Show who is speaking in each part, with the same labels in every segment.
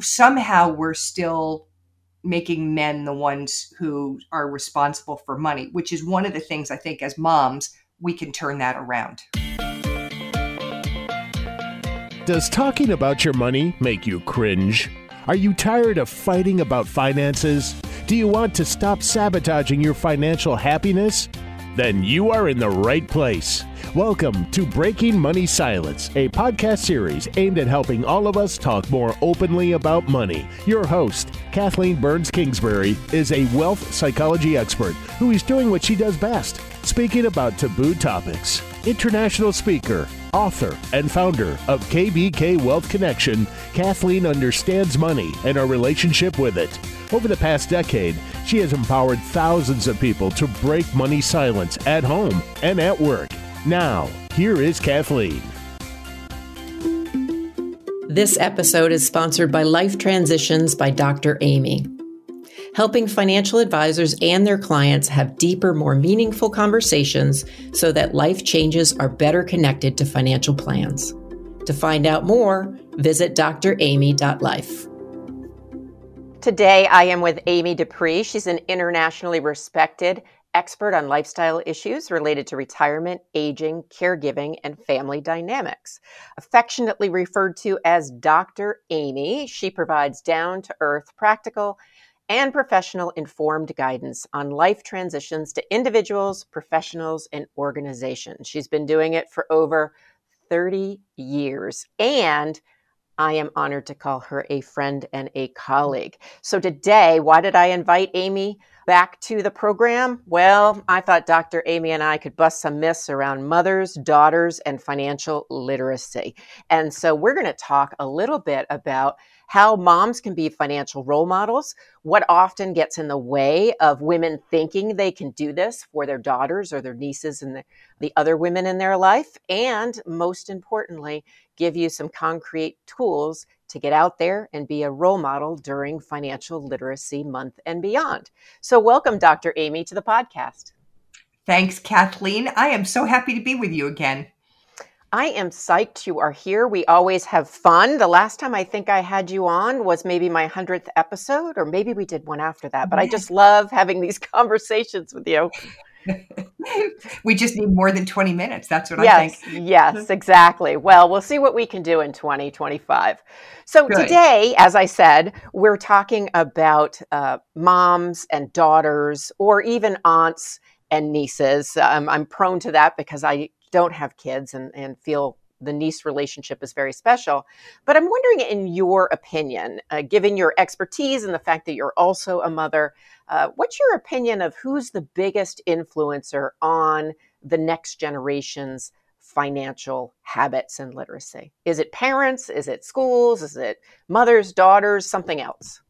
Speaker 1: somehow we're still making men the ones who are responsible for money, which is one of the things I think as moms, we can turn that around.
Speaker 2: Does talking about your money make you cringe? Are you tired of fighting about finances? Do you want to stop sabotaging your financial happiness? Then you are in the right place. Welcome to Breaking Money Silence, a podcast series aimed at helping all of us talk more openly about money. Your host, Kathleen Burns Kingsbury, is a wealth psychology expert who is doing what she does best speaking about taboo topics. International speaker, author, and founder of KBK Wealth Connection, Kathleen understands money and our relationship with it. Over the past decade, she has empowered thousands of people to break money silence at home and at work. Now, here is Kathleen.
Speaker 3: This episode is sponsored by Life Transitions by Dr. Amy, helping financial advisors and their clients have deeper, more meaningful conversations so that life changes are better connected to financial plans. To find out more, visit dramy.life. Today, I am with Amy D'Aprix. She's an internationally respected expert on lifestyle issues related to retirement, aging, caregiving, and family dynamics. Affectionately referred to as Dr. Amy, she provides down to earth, practical, and professional informed guidance on life transitions to individuals, professionals, and organizations. She's been doing it for over 30 years. And I am honored to call her a friend and a colleague. So today, why did I invite Amy? back to the program? Well, I thought Dr. Amy and I could bust some myths around mothers, daughters, and financial literacy. And so we're going to talk a little bit about how moms can be financial role models, what often gets in the way of women thinking they can do this for their daughters or their nieces and the, the other women in their life, and most importantly, give you some concrete tools to get out there and be a role model during Financial Literacy Month and beyond. So, welcome, Dr. Amy, to the podcast.
Speaker 1: Thanks, Kathleen. I am so happy to be with you again.
Speaker 3: I am psyched you are here. We always have fun. The last time I think I had you on was maybe my 100th episode, or maybe we did one after that. But I just love having these conversations with you.
Speaker 1: we just need more than 20 minutes. That's what
Speaker 3: yes,
Speaker 1: I think.
Speaker 3: yes, exactly. Well, we'll see what we can do in 2025. So, Good. today, as I said, we're talking about uh, moms and daughters, or even aunts and nieces. Um, I'm prone to that because I don't have kids and, and feel the niece relationship is very special. But I'm wondering, in your opinion, uh, given your expertise and the fact that you're also a mother, uh, what's your opinion of who's the biggest influencer on the next generation's financial habits and literacy? Is it parents? Is it schools? Is it mothers, daughters, something else?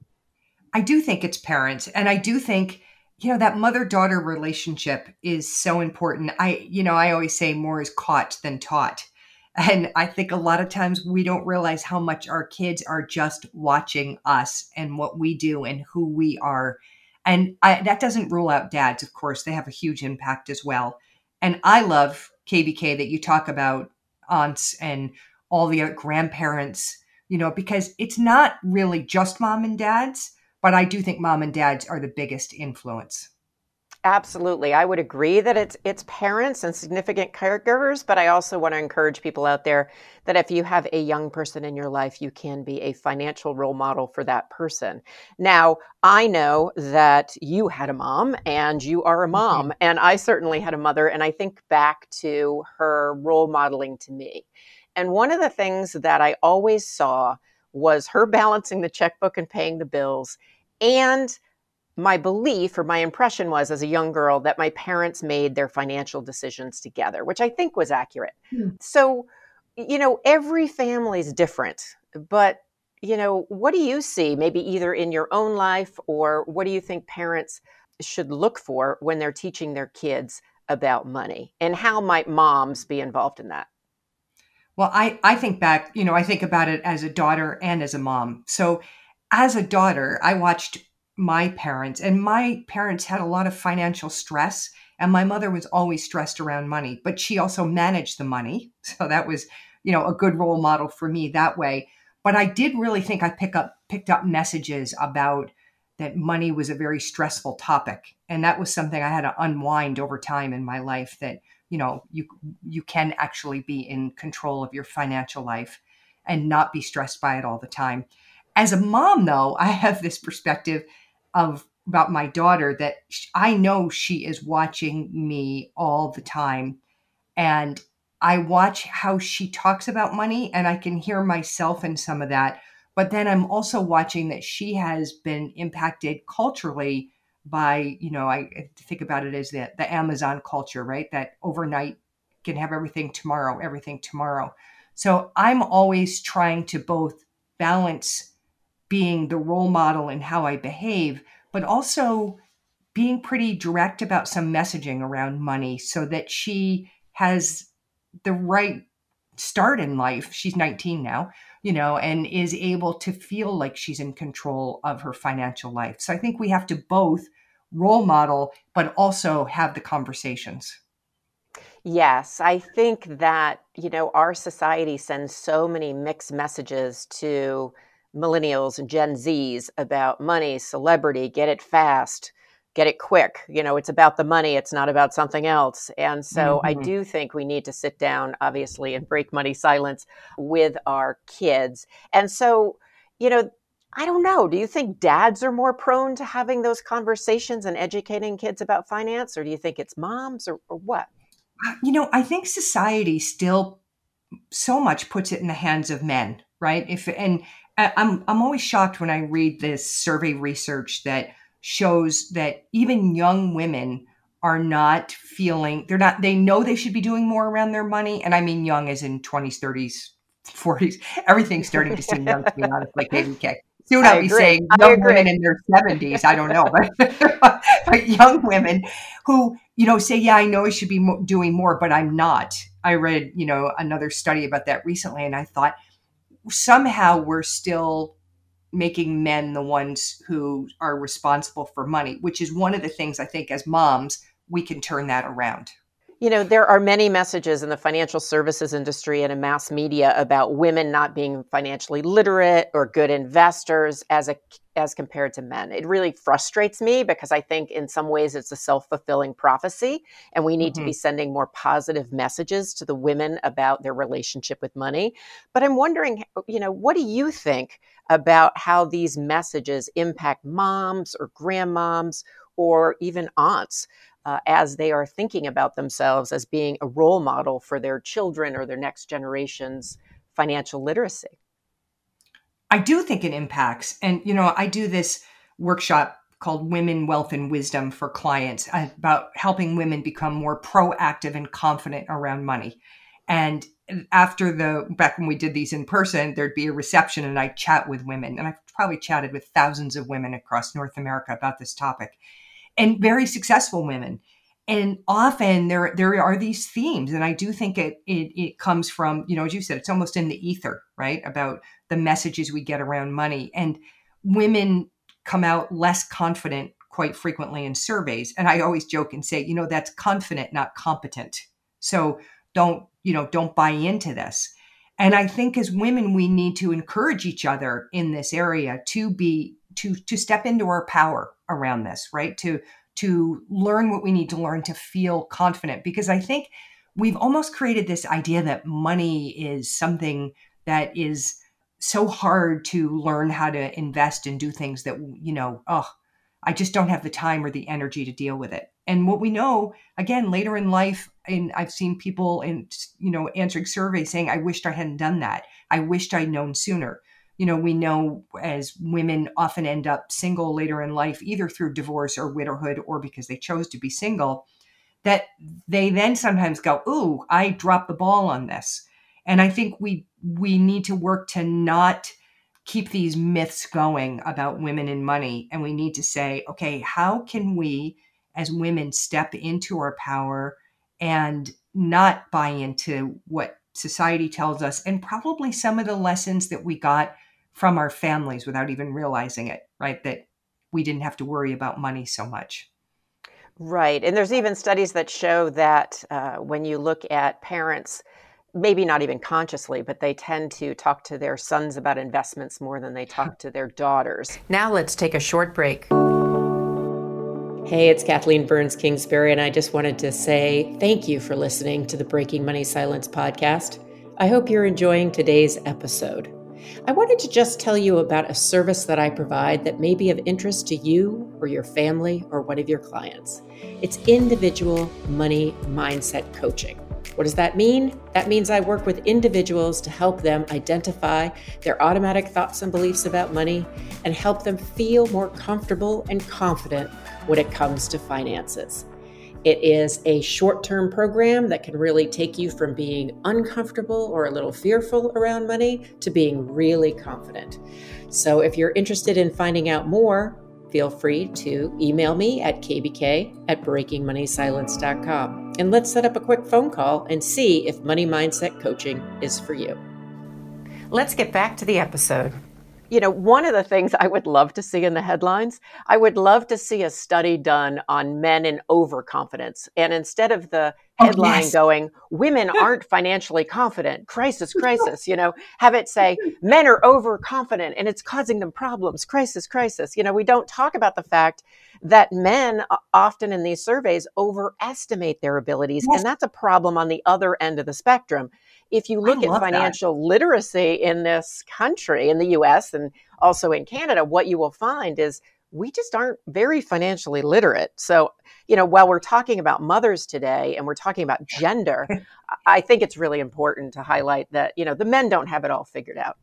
Speaker 1: I do think it's parents. And I do think you know that mother daughter relationship is so important i you know i always say more is caught than taught and I think a lot of times we don't realize how much our kids are just watching us and what we do and who we are. And I, that doesn't rule out dads, of course, they have a huge impact as well. And I love KBK that you talk about aunts and all the grandparents, you know, because it's not really just mom and dads, but I do think mom and dads are the biggest influence.
Speaker 3: Absolutely. I would agree that it's it's parents and significant caregivers, but I also want to encourage people out there that if you have a young person in your life, you can be a financial role model for that person. Now, I know that you had a mom and you are a mom, mm-hmm. and I certainly had a mother and I think back to her role modeling to me. And one of the things that I always saw was her balancing the checkbook and paying the bills and my belief or my impression was as a young girl that my parents made their financial decisions together, which I think was accurate. Hmm. So, you know, every family is different, but you know, what do you see maybe either in your own life or what do you think parents should look for when they're teaching their kids about money? And how might moms be involved in that?
Speaker 1: Well, I, I think back, you know, I think about it as a daughter and as a mom. So, as a daughter, I watched my parents and my parents had a lot of financial stress and my mother was always stressed around money but she also managed the money. So that was you know a good role model for me that way. But i did really think i pick up picked up messages about that money was a very stressful topic and that was something i had to unwind over time in my life that you know you you can actually be in control of your financial life and not be stressed by it all the time. As a mom though i have this perspective of about my daughter that i know she is watching me all the time. And i watch how she talks about money and i can hear myself in some of that. But then i'm also watching that she has been impacted culturally by you know i think about it as the, the amazon culture right? That overnight can have everything tomorrow everything tomorrow. So i'm always trying to both balance being the role model in how i behave but also being pretty direct about some messaging around money so that she has the right start in life she's 19 now you know and is able to feel like she's in control of her financial life so i think we have to both role model, but also have the conversations.
Speaker 3: Yes, I think that, you know, our society sends so many mixed messages to millennials and Gen Zs about money, celebrity, get it fast, get it quick. You know, it's about the money, it's not about something else. And so mm-hmm. I do think we need to sit down, obviously, and break money silence with our kids. And so, you know, I don't know. Do you think dads are more prone to having those conversations and educating kids about finance, or do you think it's moms, or, or what?
Speaker 1: Uh, you know, I think society still so much puts it in the hands of men, right? If and I'm I'm always shocked when I read this survey research that shows that even young women are not feeling they're not they know they should be doing more around their money. And i mean young as in 20s 30s 40s everything's starting to seem young to be honest like baby K soon I'll be saying? Young women in their 70s. I don't know, but, but young women who, you know, say, yeah, I know I should be mo- doing more, but I'm not. I read, you know, another study about that recently, and I thought somehow we're still making men the ones who are responsible for money, which is one of the things I think as moms, we can turn that around.
Speaker 3: You know, there are many messages in the financial services industry and in mass media about women not being financially literate or good investors as a as compared to men. It really frustrates me because I think in some ways it's a self-fulfilling prophecy and we need mm-hmm. to be sending more positive messages to the women about their relationship with money. But I'm wondering, you know, what do you think about how these messages impact moms or grandmoms or even aunts uh, as they are thinking about themselves as being a role model for their children or their next generation's financial literacy.
Speaker 1: I do think it impacts. And, you know, I do this workshop called Women, Wealth, and Wisdom for clients about helping women become more proactive and confident around money. And after the back when we did these in person, there'd be a reception and I'd chat with women. And I've probably chatted with thousands of women across North America about this topic and very successful women. And often there there are these themes, and I do think it, it it comes from you know as you said, it's almost in the ether, right? About the messages we get around money, and women come out less confident quite frequently in surveys. And I always joke and say, you know, that's confident, not competent. So don't you know don't buy into this. And I think as women, we need to encourage each other in this area to be to to step into our power around this, right? To to learn what we need to learn to feel confident because I think we've almost created this idea that money is something that is so hard to learn how to invest and do things that you know, oh, I just don't have the time or the energy to deal with it. And what we know, again, later in life, and I've seen people in, you know, answering surveys saying, I wished I hadn't done that. I wished I'd known sooner you know, we know as women often end up single later in life, either through divorce or widowhood or because they chose to be single, that they then sometimes go, Ooh, I dropped the ball on this. And I think we we need to work to not keep these myths going about women and money. And we need to say, okay, how can we as women step into our power and not buy into what society tells us and probably some of the lessons that we got from our families without even realizing it, right? That we didn't have to worry about money so much.
Speaker 3: Right. And there's even studies that show that uh, when you look at parents maybe not even consciously, but they tend to talk to their sons about investments more than they talk to their daughters. Now let's take a short break. Hey, it's Kathleen Burns Kingsbury, and I just wanted to say thank you for listening to the Breaking Money Silence podcast. I hope you're enjoying today's episode. I wanted to just tell you about a service that I provide that may be of interest to you or your family or one of your clients. It's individual money mindset coaching. What does that mean? That means I work with individuals to help them identify their automatic thoughts and beliefs about money and help them feel more comfortable and confident when it comes to finances. It is a short term program that can really take you from being uncomfortable or a little fearful around money to being really confident. So, if you're interested in finding out more, feel free to email me at kbk at breakingmoneysilence.com. And let's set up a quick phone call and see if money mindset coaching is for you. Let's get back to the episode. You know, one of the things I would love to see in the headlines, I would love to see a study done on men in overconfidence. And instead of the oh, headline oh, yes. going, women aren't financially confident, crisis, crisis, you know, have it say, mm-hmm. men are overconfident and it's causing them problems, crisis, crisis. You know, we don't talk about the fact that men often in these surveys overestimate their abilities. Yes. And that's a problem on the other end of the spectrum if you look at financial that. literacy in this country, in the US and also in Canada, what you will find is we just aren't very financially literate. So, you know, while we're talking about mothers today and we're talking about gender, I think it's really important to highlight that, you know, the men don't have it all figured out.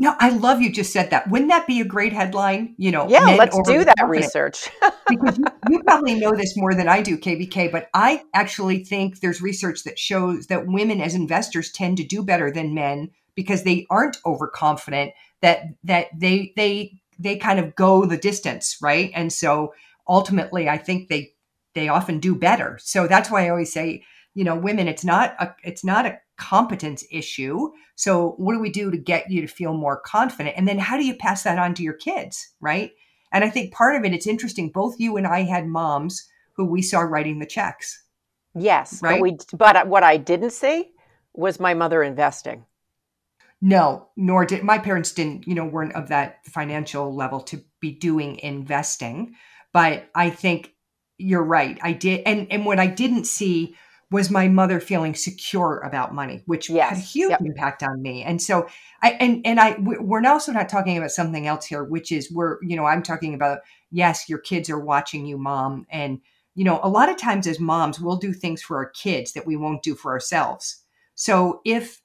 Speaker 1: No, I love you just said that. Wouldn't that be a great headline? You know,
Speaker 3: yeah, let's do that research.
Speaker 1: because you, you, probably know this more than I do, KBK, but I actually think there's research that shows that women as investors tend to do better than men because they aren't overconfident that that they they they kind of go the distance, right? And so ultimately I think they they often do better. So that's why I always say, you know, women, it's not a it's not a competence issue. So, what do we do to get you to feel more confident? And then, how do you pass that on to your kids, right? And I think part of it, it's interesting. Both you and I had moms who we saw writing the checks.
Speaker 3: Yes, right. But, we, but what I didn't see was my mother investing.
Speaker 1: No, nor did my parents didn't, you know, weren't of that financial level to be doing investing. But I think you're right. I did. And, and what I didn't see was my mother feeling secure about money, which yes. had a huge yep. impact on me. And so I, and, and I, we're also not talking about something else here, which is we're, you know, I'm talking about, yes, your kids are watching you, mom. And, you know, a lot of times as moms, we'll do things for our kids that we won't do for ourselves. So if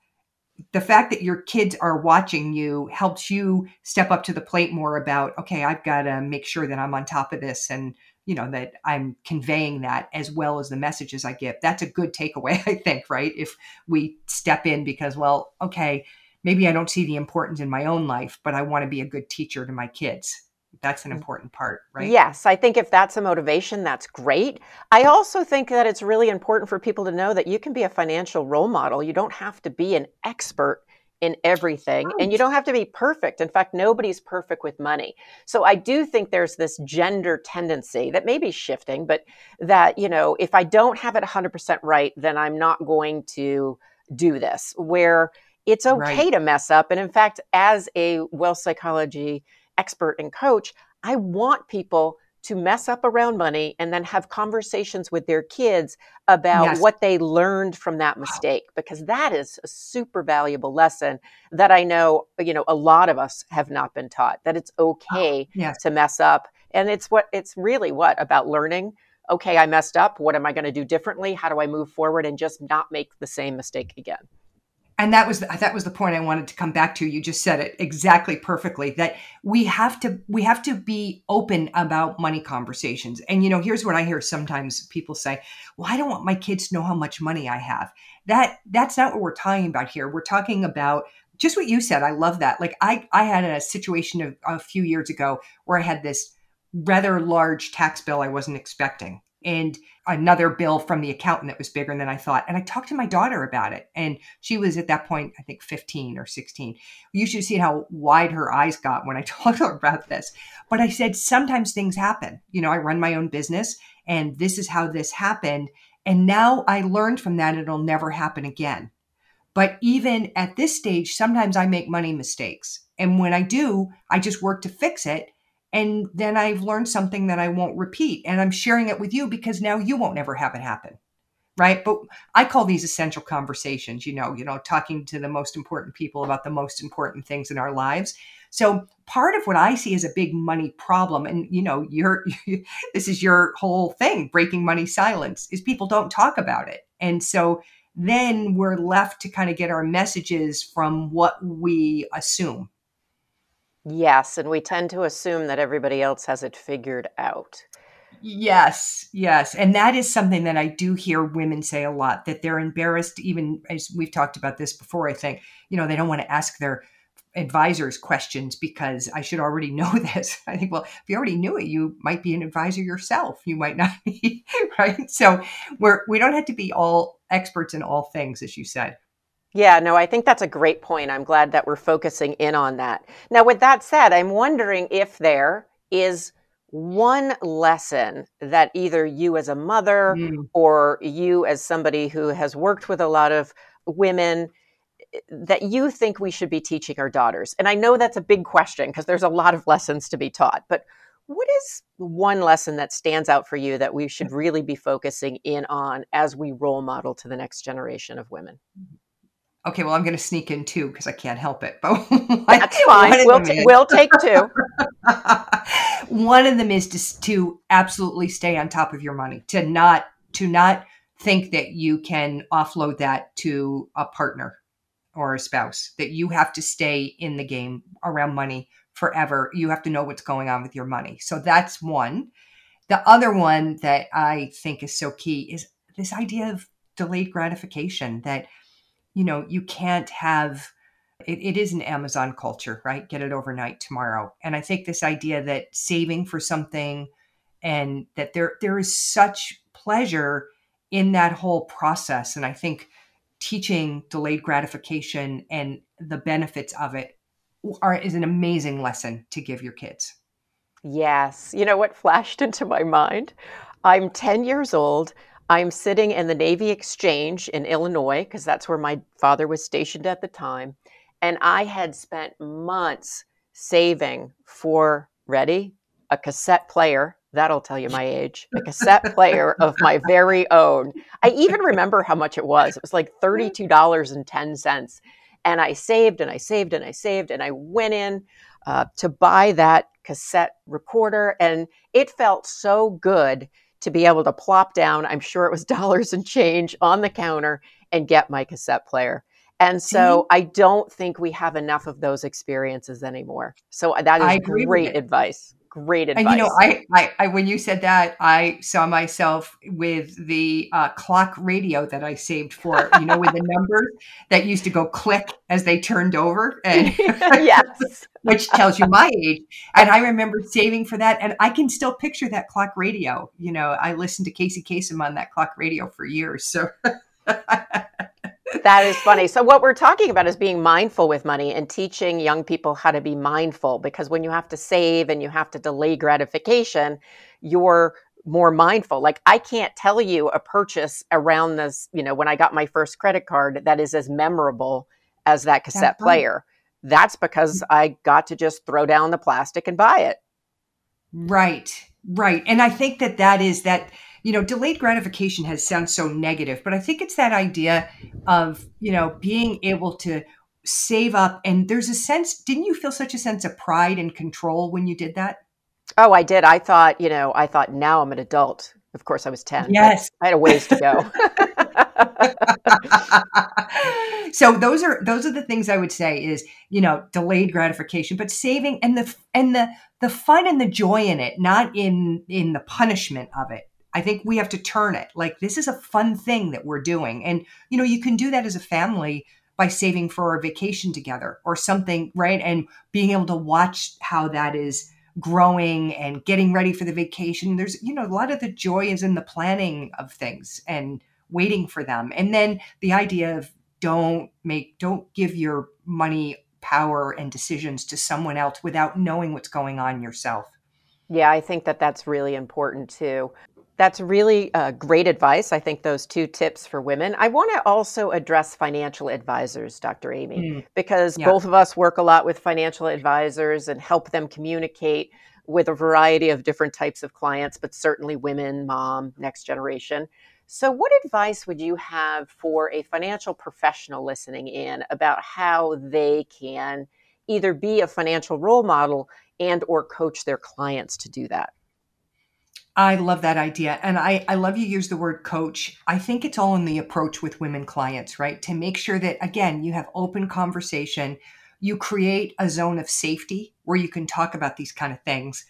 Speaker 1: the fact that your kids are watching you helps you step up to the plate more about, okay, I've got to make sure that I'm on top of this and, you know that i'm conveying that as well as the messages i give. That's a good takeaway i think right? If we step in because well okay maybe i don't see the importance in my own life but i want to be a good teacher to my kids. That's an mm. important part right?
Speaker 3: Yes i think if that's a motivation that's great. I also think that it's really important for people to know that you can be a financial role model. You don't have to be an expert in everything and you don't have to be perfect. In fact nobody's perfect with money. So i do think there's this gender tendency that may be shifting but that you know if i don't have it 100% right then i'm not going to do this where it's okay right. to mess up. And in fact as a wealth psychology expert and coach i want people to mess up around money and then have conversations with their kids about yes. what they learned from that mistake because that is a super valuable lesson that I know you know a lot of us have not been taught that it's oh, okay yes. to mess up. And it's what it's really what about learning? Okay I messed up. What am I going to do differently? How do I move forward and just not make the same mistake again
Speaker 1: and that was the, that was the point I wanted to come back to. You just said it exactly perfectly. That we have to we have to be open about money conversations. And you know, here's what I hear sometimes people say: "Well, I don't want my kids to know how much money I have." That that's not what we're talking about here. We're talking about just what you said. I love that. Like I I had a situation of, a few years ago where I had this rather large tax bill I wasn't expecting and another bill from the accountant that was bigger than I thought. And I talked to my daughter about it. And she was at that point, I think 15 or 16. You should see how wide her eyes got when I told her about this. But I said, sometimes things happen. You know, I run my own business and this is how this happened. And now I learned from that it'll never happen again. But even at this stage, sometimes I make money mistakes. And when I do, I just work to fix it. And then I've learned something that I won't repeat. And I'm sharing it with you because now you won't ever have it happen. Right. But I call these essential conversations, you know, you know, talking to the most important people about the most important things in our lives. So part of what I see as a big money problem, and you know, you're this is your whole thing, breaking money silence, is people don't talk about it. And so then we're left to kind of get our messages from what we assume.
Speaker 3: Yes, and we tend to assume that everybody else has it figured out.
Speaker 1: Yes, yes. And that is something that I do hear women say a lot that they're embarrassed, even as we've talked about this before, I think, you know, they don't want to ask their advisors questions because I should already know this. I think, well, if you already knew it, you might be an advisor yourself. You might not be, right? So we're we don't have to be all experts in all things, as you said.
Speaker 3: Yeah, no, I think that's a great point. I'm glad that we're focusing in on that. Now, with that said, I'm wondering if there is one lesson that either you as a mother mm. or you as somebody who has worked with a lot of women that you think we should be teaching our daughters? And I know that's a big question because there's a lot of lessons to be taught, but what is one lesson that stands out for you that we should really be focusing in on as we role model to the next generation of women?
Speaker 1: Okay, well, I'm going to sneak in two because I can't help it. But
Speaker 3: that's fine. We'll, t- we'll take two.
Speaker 1: one of them is to, to absolutely stay on top of your money, to not to not think that you can offload that to a partner or a spouse, that you have to stay in the game around money forever. You have to know what's going on with your money. So that's one. The other one that I think is so key is this idea of delayed gratification that, you know, you can't have. It, it is an Amazon culture, right? Get it overnight tomorrow. And I think this idea that saving for something and that there there is such pleasure in that whole process. And I think teaching delayed gratification and the benefits of it are is an amazing lesson to give your kids.
Speaker 3: Yes. You know what flashed into my mind? I'm 10 years old. I'm sitting in the Navy Exchange in Illinois because that's where my father was stationed at the time. And I had spent months saving for, ready, a cassette player That'll tell you my age. A cassette player of my very own. I even remember how much it was. It was like $32.10. And I saved and I saved and I saved and I went in uh, to buy that cassette recorder. And it felt so good to be able to plop down, I'm sure it was dollars and change on the counter and get my cassette player. And so I don't think we have enough of those experiences anymore. So uh, that is great advice great advice.
Speaker 1: And you know, I, I, I, when you said that, I saw myself with the uh, clock radio that I saved for, you know, with the numbers that used to go click as they turned over, and yes, which tells you my age. And I remember saving for that, and I can still picture that clock radio. You know, I listened to Casey Kasem on that clock radio for years, so.
Speaker 3: that is funny. So, what we're talking about is being mindful with money and teaching young people how to be mindful because when you have to save and you have to delay gratification, you're more mindful. Like, I can't tell you a purchase around this, you know, when I got my first credit card that is as memorable as that cassette That's player. That's because mm. I got to just throw down the plastic and buy it.
Speaker 1: Right, right. And I think that that is that you know, delayed gratification has sounds so negative, but I think it's that idea of, you know, being able to save up and there's a sense didn't you feel such a sense of pride and control when you did that?
Speaker 3: Oh, I did. I thought, you know, I thought now I'm an adult. Of course I was 10.
Speaker 1: Yes.
Speaker 3: I had a ways to go.
Speaker 1: so those are those are the things I would say is, you know, delayed gratification, but saving and the and the the fun and the joy in it, not in in the punishment of it. I think we have to turn it. Like this is a fun thing that we're doing. And you know, you can do that as a family by saving for a vacation together or something, right? And being able to watch how that is growing and getting ready for the vacation. There's, you know, a lot of the joy is in the planning of things and waiting for them. And then the idea of don't make don't give your money power and decisions to someone else without knowing what's going on yourself.
Speaker 3: Yeah, I think that that's really important too That's really uh, great advice. I think those two tips for women. I want to also address financial advisors, Dr. Amy, mm. because yeah. both of us work a lot with financial advisors and help them communicate with a variety of different types of clients, but certainly women, mom, next generation. So, what advice would you have for a financial professional listening in about how they can either be a financial role model and or coach their clients to do that?
Speaker 1: I love that idea. And I, I love you use the word coach. I think it's all in the approach with women clients, right? To make sure that, again, you have open conversation, you create a zone of safety where you can talk about these kind of things.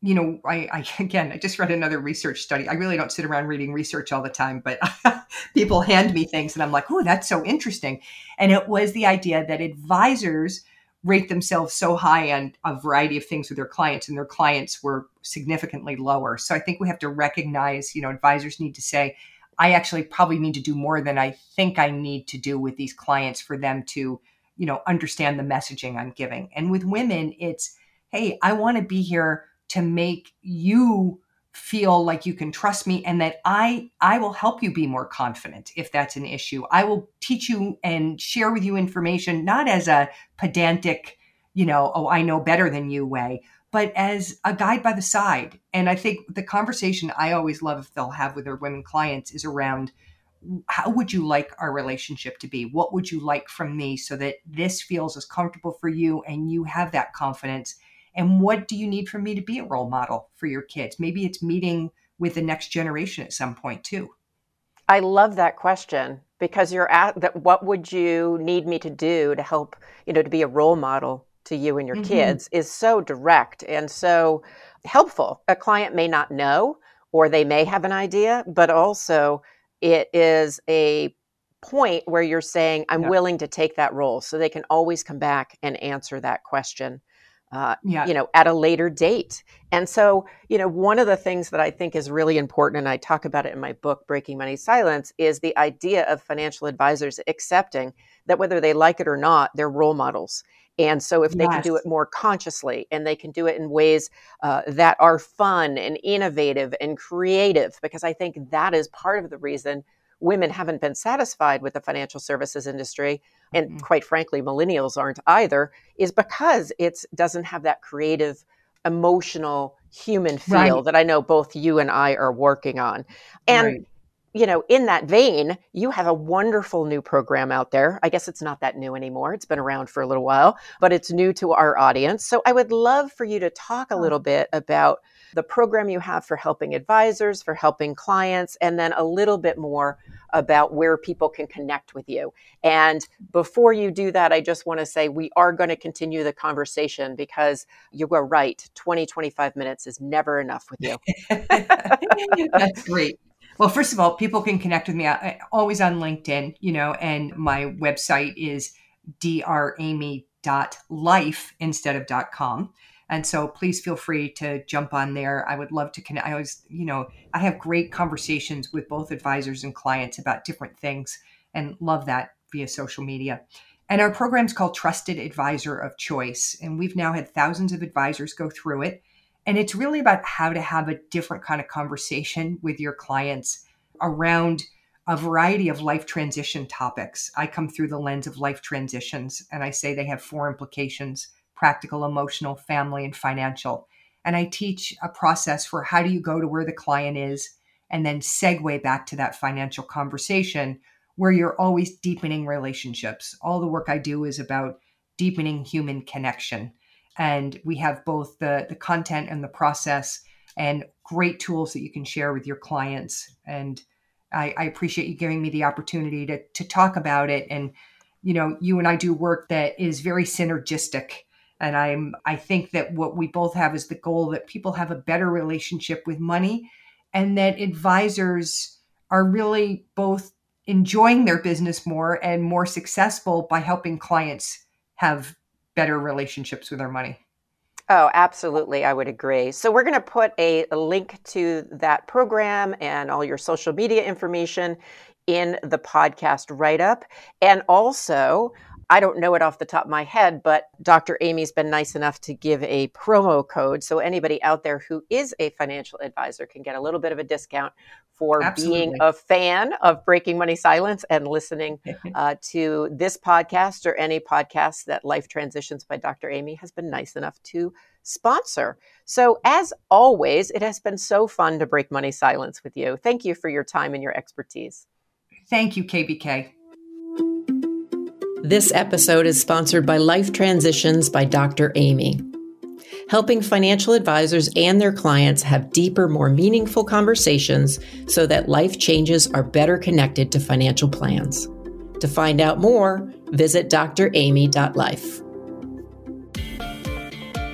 Speaker 1: You know, I, I again, I just read another research study. I really don't sit around reading research all the time, but people hand me things and I'm like, oh, that's so interesting. And it was the idea that advisors rate themselves so high on a variety of things with their clients and their clients were significantly lower. So i think we have to recognize you know advisors need to say i actually probably need to do more than i think i need to do with these clients for them to you know understand the messaging i'm giving. And with women it's hey i want to be here to make you feel like you can trust me and that I I will help you be more confident if that's an issue. I will teach you and share with you information not as a pedantic, you know, oh I know better than you way, but as a guide by the side. And I think the conversation I always love if they'll have with their women clients is around how would you like our relationship to be? What would you like from me so that this feels as comfortable for you and you have that confidence and what do you need from me to be a role model for your kids? Maybe it's meeting with the next generation at some point too.
Speaker 3: I love that question because you're at that what would you need me to do to help, you know, to be a role model to you and your mm-hmm. kids is so direct and so helpful. A client may not know or they may have an idea, but also it is a point where you're saying i'm yeah. willing to take that role so they can always come back and answer that question uh, yeah. you know, at a later date. And so, you know, one of the things that I think is really important, and I talk about it in my book, Breaking Money Silence, is the idea of financial advisors accepting that whether they like it or not, they're role models. And so, if yes. they can do it more consciously and they can do it in ways uh, that are fun and innovative and creative, because I think that is part of the reason women haven't been satisfied with the financial services industry and mm-hmm. quite frankly millennials aren't either is because it doesn't have that creative emotional human feel right. that i know both you and i are working on and right. you know in that vein you have a wonderful new program out there i guess it's not that new anymore it's been around for a little while but it's new to our audience so i would love for you to talk a little bit about the program you have for helping advisors, for helping clients, and then a little bit more about where people can connect with you. And before you do that, I just want to say we are going to continue the conversation because you were right. 20, 25 minutes is never enough with you.
Speaker 1: That's great. Well, first of all, people can connect with me I, always on LinkedIn, you know, and my website is dramy.life instead of .com. And so please feel free to jump on there. I would love to connect. I always, you know, I have great conversations with both advisors and clients about different things and love that via social media. And our program is called Trusted Advisor of Choice. And we've now had thousands of advisors go through it. And it's really about how to have a different kind of conversation with your clients around a variety of life transition topics. I come through the lens of life transitions and I say they have four implications practical, emotional, family, and financial. And I teach a process for how do you go to where the client is and then segue back to that financial conversation where you're always deepening relationships. All the work I do is about deepening human connection. And we have both the, the content and the process and great tools that you can share with your clients. And I, I appreciate you giving me the opportunity to, to talk about it. And, you know, you and I do work that is very synergistic and i'm i think that what we both have is the goal that people have a better relationship with money and that advisors are really both enjoying their business more and more successful by helping clients have better relationships with their money
Speaker 3: Oh, absolutely. I would agree. So, we're going to put a, a, link to that program and all your social media information in the podcast write up. And also, I don't know it off the top of my head, but Dr. Amy's been nice enough to give a promo code. So anybody out there who is a financial advisor can get a little bit of a discount for Absolutely. being a fan of Breaking Money Silence and listening uh, to this podcast or any podcast that Life Transitions by Dr. Amy has been nice enough to sponsor. So, as always, it has been so fun to break money silence with you. Thank you for your time and your expertise.
Speaker 1: Thank you, KBK.
Speaker 3: This episode is sponsored by Life Transitions by Dr. Amy, helping financial advisors and their clients have deeper, more meaningful conversations so that life changes are better connected to financial plans. To find out more, visit dramy.life.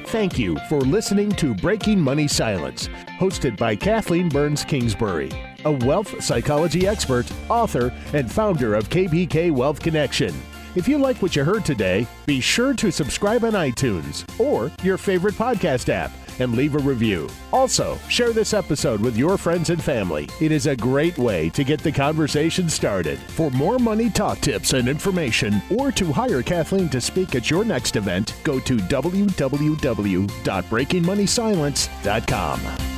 Speaker 2: Thank you for listening to Breaking Money Silence, hosted by Kathleen Burns Kingsbury, a wealth psychology expert, author, and founder of KBK Wealth Connection. If you like what you heard today, be sure to subscribe on iTunes or your favorite podcast app and leave a review. Also, share this episode with your friends and family. It is a great way to get the conversation started. For more money talk tips and information, or to hire Kathleen to speak at your next event, go to www.breakingmoneysilence.com.